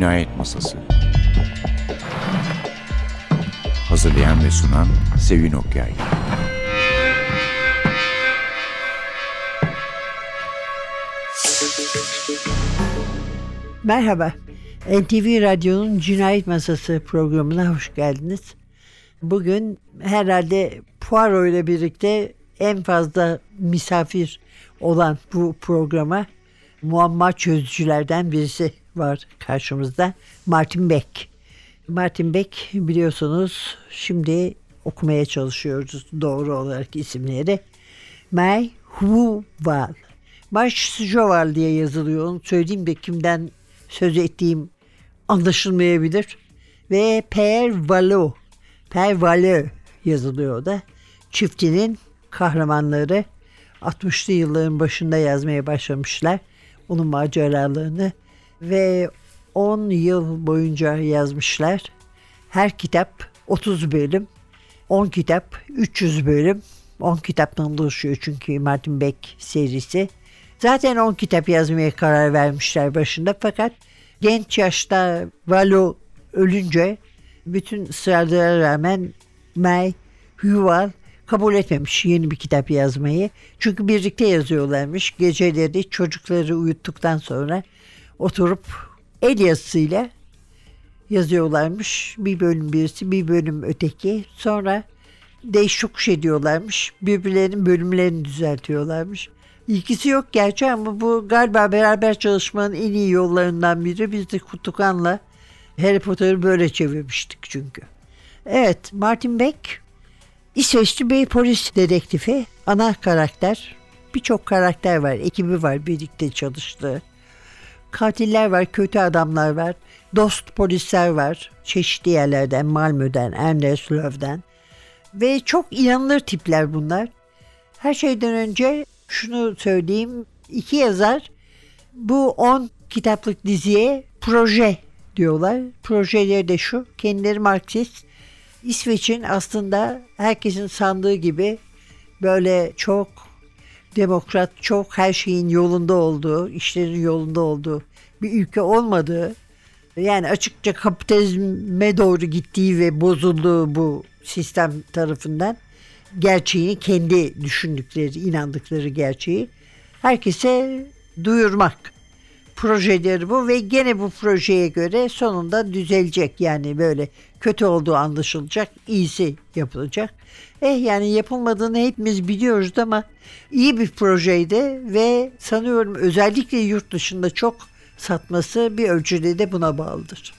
Cinayet Masası. Hazırlayan ve sunan Sevin Okyay. Merhaba, NTV Radyo'nun Cinayet Masası programına hoş geldiniz. Bugün herhalde Poirot ile birlikte en fazla misafir olan bu programa muamma çözücülerden birisi var karşımızda. Martin Beck. Martin Beck biliyorsunuz şimdi okumaya çalışıyoruz doğru olarak isimleri. May Hu Val. Baş Joval diye yazılıyor. Onu söyleyeyim de kimden söz ettiğim anlaşılmayabilir. Ve Per Valo. Per Valo yazılıyor da. Çiftinin kahramanları 60'lı yılların başında yazmaya başlamışlar. Onun maceralarını ve 10 yıl boyunca yazmışlar. Her kitap 30 bölüm, 10 kitap 300 bölüm. 10 kitaptan oluşuyor çünkü Martin Beck serisi. Zaten 10 kitap yazmaya karar vermişler başında fakat genç yaşta Valo ölünce bütün ısrarlara rağmen May Huval kabul etmemiş yeni bir kitap yazmayı. Çünkü birlikte yazıyorlarmış. Geceleri çocukları uyuttuktan sonra oturup el yazısıyla yazıyorlarmış. Bir bölüm birisi, bir bölüm öteki. Sonra değiş tokuş ediyorlarmış. Birbirlerinin bölümlerini düzeltiyorlarmış. İlkisi yok gerçi ama bu galiba beraber çalışmanın en iyi yollarından biri. Biz de Kutukan'la Harry Potter'ı böyle çevirmiştik çünkü. Evet Martin Beck İsveçli bir polis dedektifi ana karakter. Birçok karakter var, ekibi var birlikte çalıştığı. Katiller var, kötü adamlar var, dost polisler var. Çeşitli yerlerden, Malmö'den, Erneslöv'den. Ve çok inanılır tipler bunlar. Her şeyden önce şunu söyleyeyim. iki yazar bu 10 kitaplık diziye proje diyorlar. Projeleri de şu. Kendileri Marksist. İsveç'in aslında herkesin sandığı gibi böyle çok demokrat, çok her şeyin yolunda olduğu, işlerin yolunda olduğu bir ülke olmadığı, yani açıkça kapitalizme doğru gittiği ve bozulduğu bu sistem tarafından gerçeğini kendi düşündükleri, inandıkları gerçeği herkese duyurmak projeleri bu ve gene bu projeye göre sonunda düzelecek. Yani böyle kötü olduğu anlaşılacak, iyisi yapılacak. Eh yani yapılmadığını hepimiz biliyoruz ama iyi bir projeydi ve sanıyorum özellikle yurt dışında çok satması bir ölçüde de buna bağlıdır.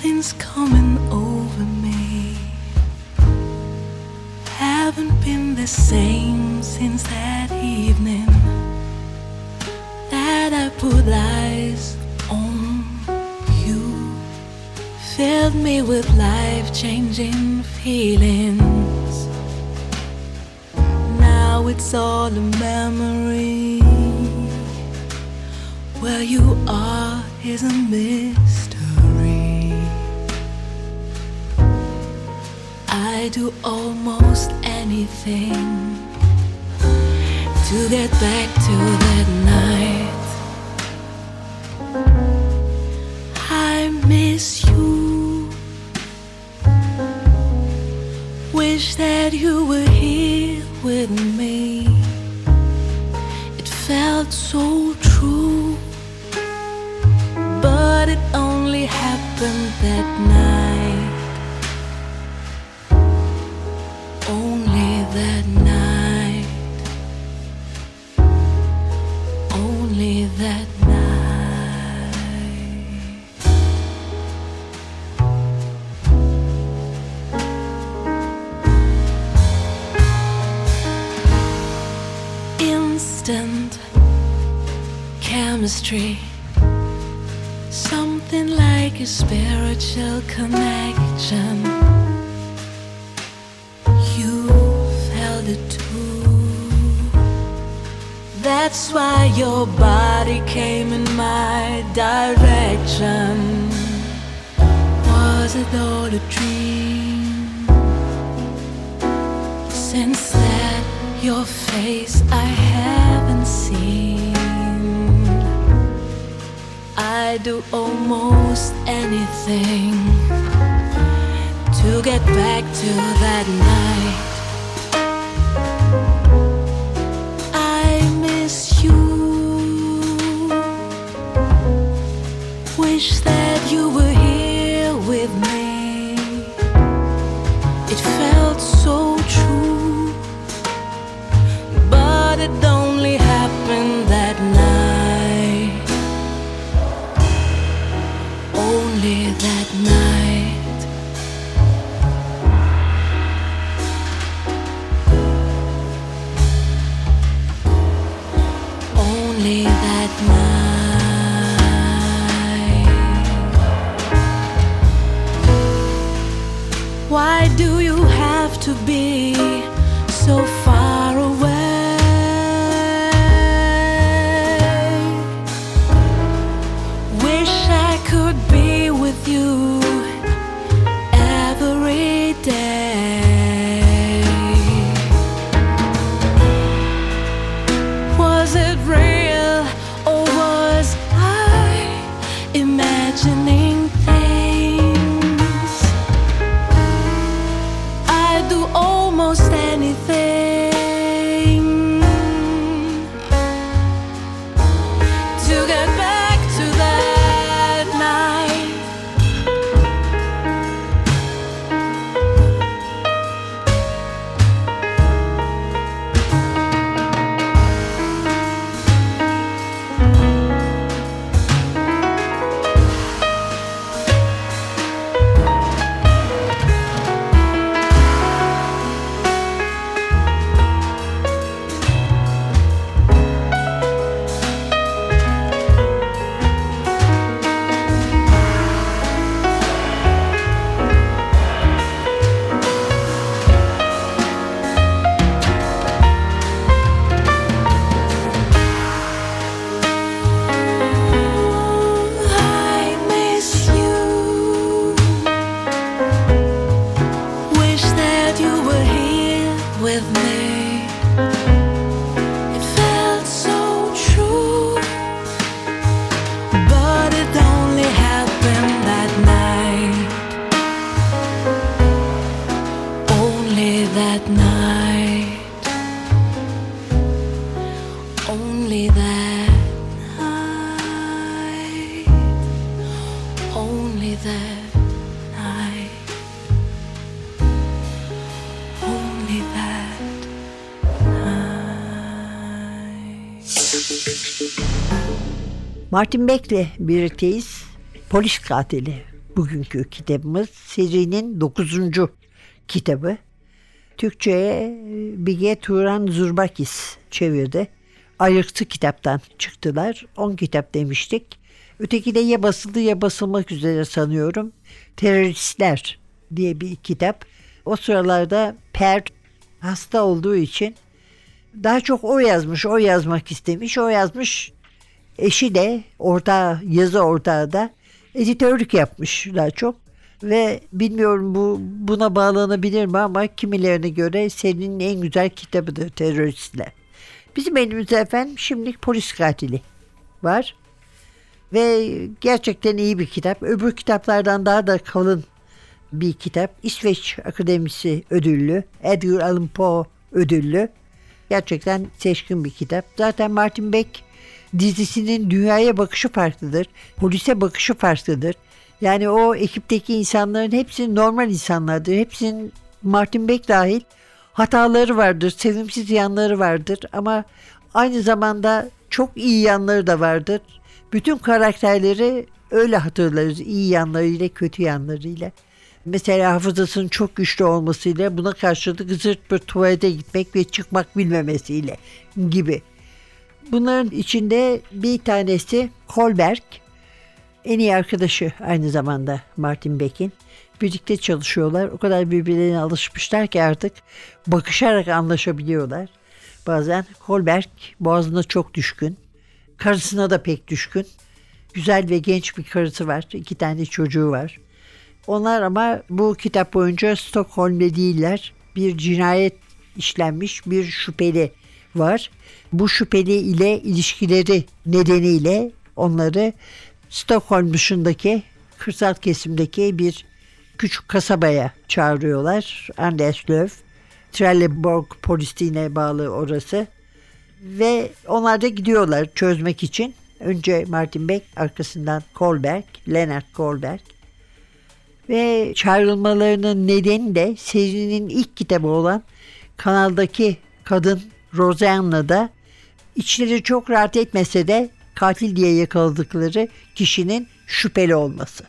Something's coming I do almost anything to get back to that night. I miss you. Wish that you were here with me. Instant chemistry. Something like a spiritual connection. You felt it too. That's why your body came in my direction. Was it all a dream? Since your face I haven't seen. I do almost anything to get back to that night. Martin Beck'le birlikteyiz. Polis Katili bugünkü kitabımız. Serinin dokuzuncu kitabı. Türkçe'ye Bige Turan Zurbakis çevirdi. Ayıktı kitaptan çıktılar. 10 kitap demiştik. Öteki de ya basıldı ya basılmak üzere sanıyorum. Teröristler diye bir kitap. O sıralarda Per hasta olduğu için daha çok o yazmış, o yazmak istemiş, o yazmış. Eşi de ortağı, yazı ortağı da editörlük yapmış daha çok. Ve bilmiyorum bu buna bağlanabilir mi ama kimilerine göre senin en güzel kitabıdır teröristler. Bizim elimizde efendim şimdilik polis katili var. Ve gerçekten iyi bir kitap. Öbür kitaplardan daha da kalın bir kitap. İsveç Akademisi ödüllü. Edgar Allan Poe ödüllü. Gerçekten seçkin bir kitap. Zaten Martin Beck dizisinin dünyaya bakışı farklıdır. Polise bakışı farklıdır. Yani o ekipteki insanların hepsi normal insanlardır. Hepsinin Martin Beck dahil hataları vardır, sevimsiz yanları vardır ama aynı zamanda çok iyi yanları da vardır. Bütün karakterleri öyle hatırlarız iyi yanlarıyla kötü yanlarıyla. Mesela hafızasının çok güçlü olmasıyla buna karşılık zırt bir tuvalete gitmek ve çıkmak bilmemesiyle gibi. Bunların içinde bir tanesi Kolberg. En iyi arkadaşı aynı zamanda Martin Beck'in. Birlikte çalışıyorlar. O kadar birbirlerine alışmışlar ki artık bakışarak anlaşabiliyorlar. bazen. Kolberg boğazına çok düşkün. Karısına da pek düşkün. Güzel ve genç bir karısı var. İki tane çocuğu var. Onlar ama bu kitap boyunca Stockholm'de değiller. Bir cinayet işlenmiş bir şüpheli var. Bu şüpheli ile ilişkileri nedeniyle onları Stockholm dışındaki kırsal kesimdeki bir küçük kasabaya çağırıyorlar. Anderslöv. Trelleborg polisliğine bağlı orası. Ve onlar da gidiyorlar çözmek için. Önce Martin Beck, arkasından Kolberg, Leonard Kolberg. Ve çağrılmalarının nedeni de serinin ilk kitabı olan kanaldaki kadın Rosanna içleri çok rahat etmese de katil diye yakaladıkları kişinin şüpheli olması.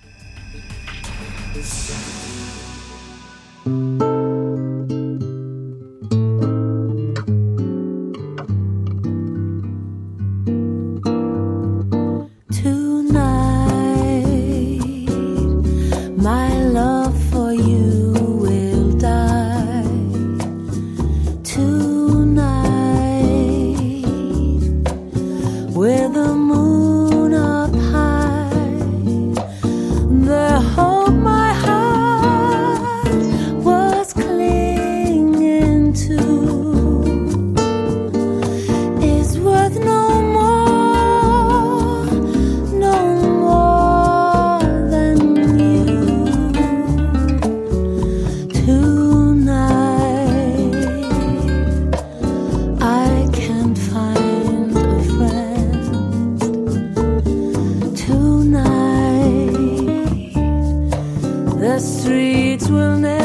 streets will never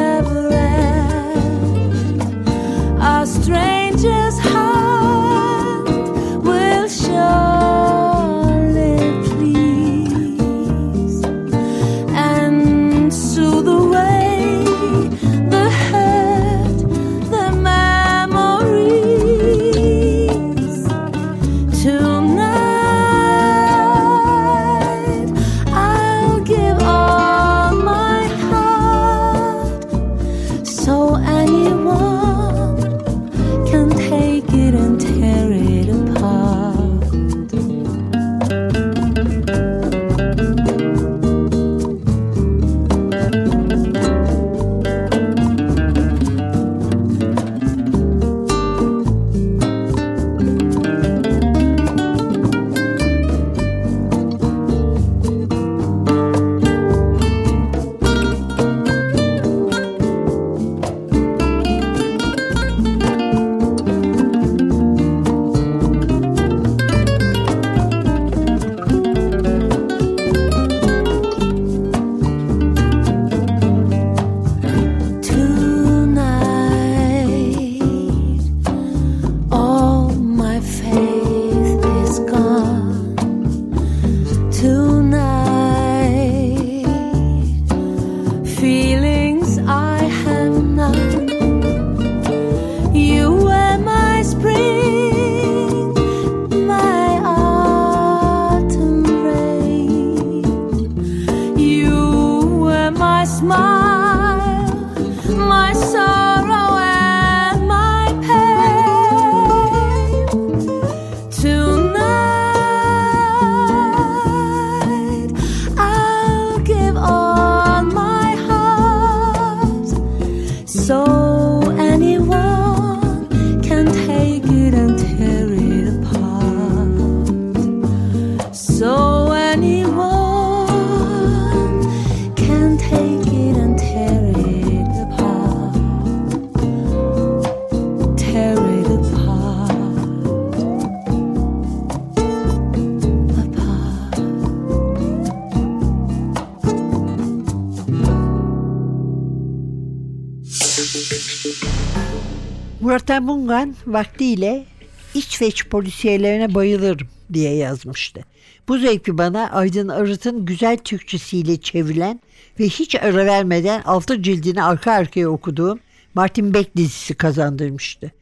Mungan vaktiyle İsveç polisiyelerine bayılırım diye yazmıştı. Bu zevki bana Aydın Arıt'ın güzel Türkçesiyle çevrilen ve hiç ara vermeden altı cildini arka arkaya okuduğum Martin Beck dizisi kazandırmıştı.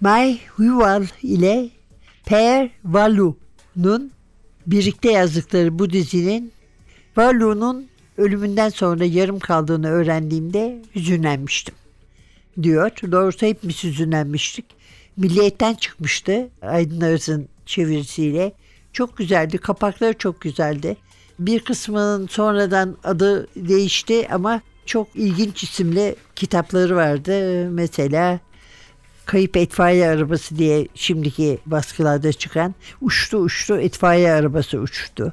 My Huval ile Per Valu'nun birlikte yazdıkları bu dizinin Valu'nun ölümünden sonra yarım kaldığını öğrendiğimde hüzünlenmiştim diyor. Doğrusu hepimiz hüzünlenmiştik. Milliyetten çıkmıştı Aydın Arız'ın çevirisiyle. Çok güzeldi. Kapakları çok güzeldi. Bir kısmının sonradan adı değişti ama çok ilginç isimli kitapları vardı. Mesela Kayıp Etfaiye Arabası diye şimdiki baskılarda çıkan Uçtu Uçtu Etfaiye Arabası Uçtu.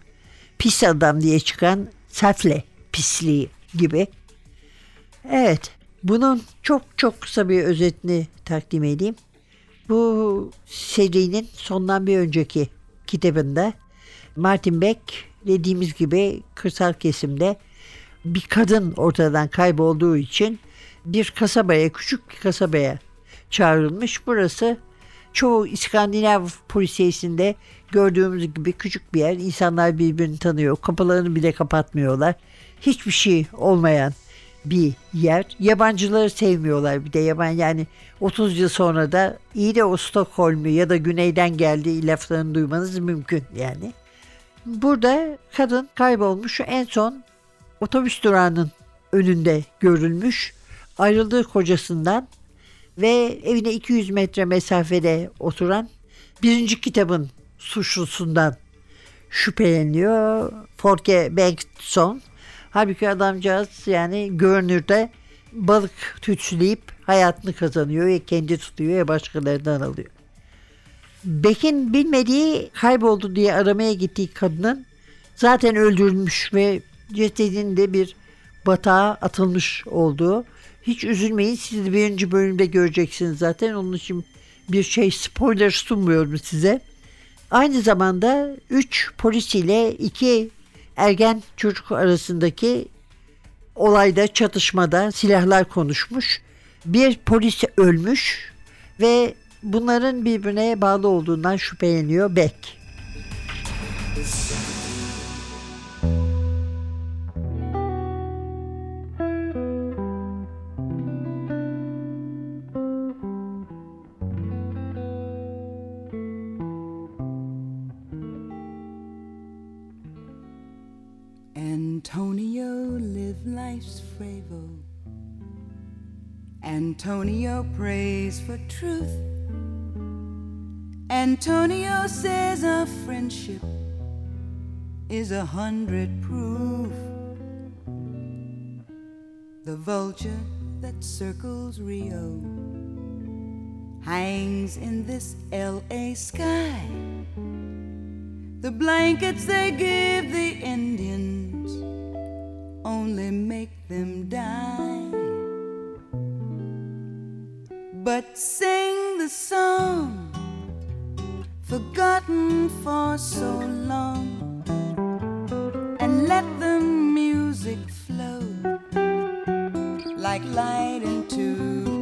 Pis Adam diye çıkan Safle Pisliği gibi. Evet bunun çok çok kısa bir özetini takdim edeyim. Bu serinin sondan bir önceki kitabında Martin Beck dediğimiz gibi kırsal kesimde bir kadın ortadan kaybolduğu için bir kasabaya, küçük bir kasabaya çağrılmış. Burası çoğu İskandinav polisiyesinde gördüğümüz gibi küçük bir yer. İnsanlar birbirini tanıyor. Kapılarını bile kapatmıyorlar. Hiçbir şey olmayan bir yer. Yabancıları sevmiyorlar bir de yaban yani 30 yıl sonra da iyi de o Stockholm'u ya da güneyden geldiği laflarını duymanız mümkün yani. Burada kadın kaybolmuş en son otobüs durağının önünde görülmüş. Ayrıldığı kocasından ve evine 200 metre mesafede oturan birinci kitabın suçlusundan şüpheleniyor. Forke Bengtsson. Halbuki adamcağız yani görünürde balık tütsüleyip hayatını kazanıyor ya kendi tutuyor ya başkalarından alıyor. Beck'in bilmediği kayboldu diye aramaya gittiği kadının zaten öldürülmüş ve cesedinde bir batağa atılmış olduğu. Hiç üzülmeyin siz de birinci bölümde göreceksiniz zaten. Onun için bir şey spoiler sunmuyorum size. Aynı zamanda 3 polis ile 2 ergen çocuk arasındaki olayda çatışmada silahlar konuşmuş. Bir polis ölmüş ve bunların birbirine bağlı olduğundan şüpheleniyor Beck. Antonio prays for truth. Antonio says a friendship is a hundred proof. The vulture that circles Rio hangs in this LA sky. The blankets they give the Indians only make them die. But sing the song forgotten for so long and let the music flow like light into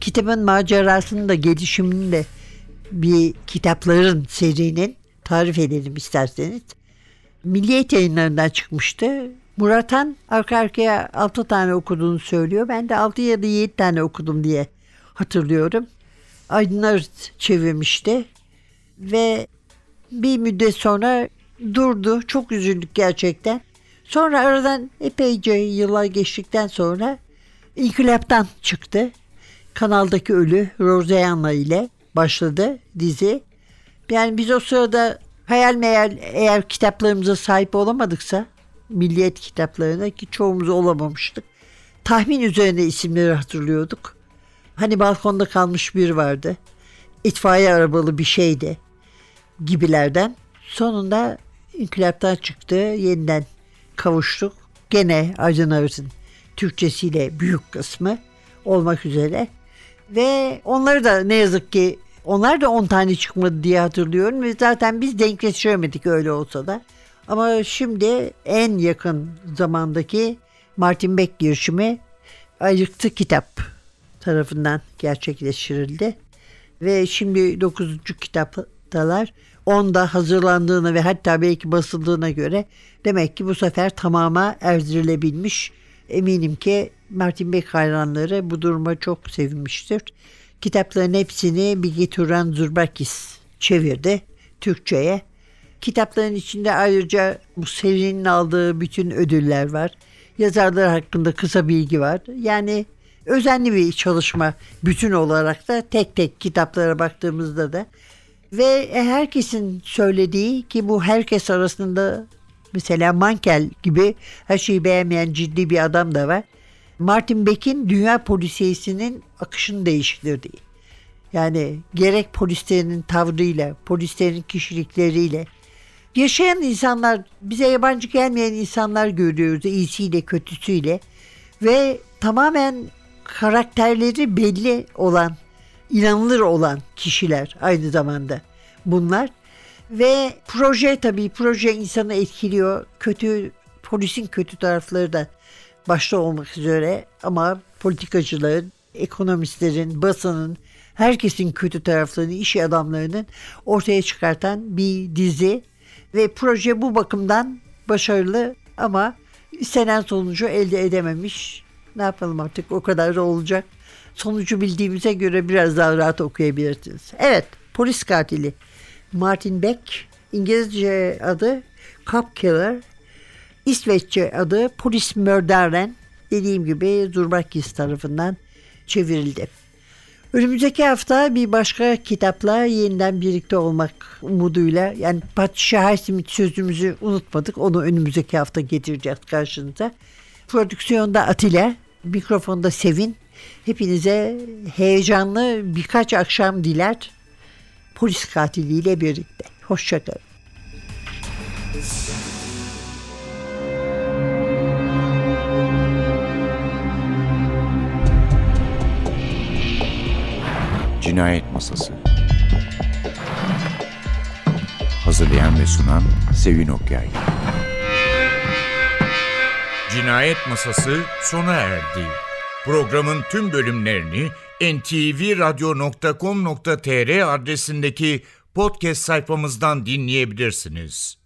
Kitabın macerasını da gelişimini de bir kitapların serinin tarif edelim isterseniz. Milliyet yayınlarından çıkmıştı. Muratan arka arkaya 6 tane okuduğunu söylüyor. Ben de 6 ya da 7 tane okudum diye hatırlıyorum. Aydın Arıt çevirmişti. Ve bir müddet sonra durdu. Çok üzüldük gerçekten. Sonra aradan epeyce yıllar geçtikten sonra İnkılap'tan çıktı. Kanaldaki Ölü Roseanna ile başladı dizi. Yani biz o sırada hayal meyal eğer kitaplarımıza sahip olamadıksa milliyet kitaplarına ki çoğumuz olamamıştık. Tahmin üzerine isimleri hatırlıyorduk. Hani balkonda kalmış bir vardı. İtfaiye arabalı bir şeydi gibilerden. Sonunda inkılaptan çıktı. Yeniden kavuştuk. Gene Aydın Arıt'ın Türkçesiyle büyük kısmı olmak üzere. Ve onları da ne yazık ki onlar da 10 tane çıkmadı diye hatırlıyorum ve zaten biz denkleştiremedik öyle olsa da. Ama şimdi en yakın zamandaki Martin Beck girişimi Ayıktı Kitap tarafından gerçekleştirildi. Ve şimdi 9. kitaptalar. 10'da hazırlandığına ve hatta belki basıldığına göre demek ki bu sefer tamama erdirilebilmiş. Eminim ki Martin Beck hayranları bu duruma çok sevinmiştir. Kitapların hepsini Bilgi Turan Zurbakis çevirdi Türkçe'ye. Kitapların içinde ayrıca bu serinin aldığı bütün ödüller var. Yazarlar hakkında kısa bilgi var. Yani özenli bir çalışma bütün olarak da tek tek kitaplara baktığımızda da ve herkesin söylediği ki bu herkes arasında mesela Mankel gibi her şeyi beğenmeyen ciddi bir adam da var. Martin Beck'in dünya polisiyesinin akışını değiştirdiği. Yani gerek polislerin tavrıyla, polislerin kişilikleriyle, yaşayan insanlar, bize yabancı gelmeyen insanlar görüyoruz iyisiyle kötüsüyle ve tamamen karakterleri belli olan, inanılır olan kişiler aynı zamanda bunlar. Ve proje tabii proje insanı etkiliyor. Kötü polisin kötü tarafları da başta olmak üzere ama politikacıların, ekonomistlerin, basının, herkesin kötü taraflarını, iş adamlarının ortaya çıkartan bir dizi ve proje bu bakımdan başarılı ama istenen sonucu elde edememiş. Ne yapalım artık o kadar da olacak. Sonucu bildiğimize göre biraz daha rahat okuyabilirsiniz. Evet, polis katili Martin Beck, İngilizce adı Cop Killer, İsveççe adı Polis Mörderen dediğim gibi Zurbakis tarafından çevrildi. Önümüzdeki hafta bir başka kitapla yeniden birlikte olmak umuduyla yani Padişah Simit sözümüzü unutmadık. Onu önümüzdeki hafta getireceğiz karşınıza. Prodüksiyonda Atilla, mikrofonda Sevin. Hepinize heyecanlı birkaç akşam diler. Polis katiliyle birlikte. Hoşçakalın. Cinayet Masası Hazırlayan ve sunan Sevin Okyay. Cinayet Masası sona erdi. Programın tüm bölümlerini ntvradio.com.tr adresindeki podcast sayfamızdan dinleyebilirsiniz.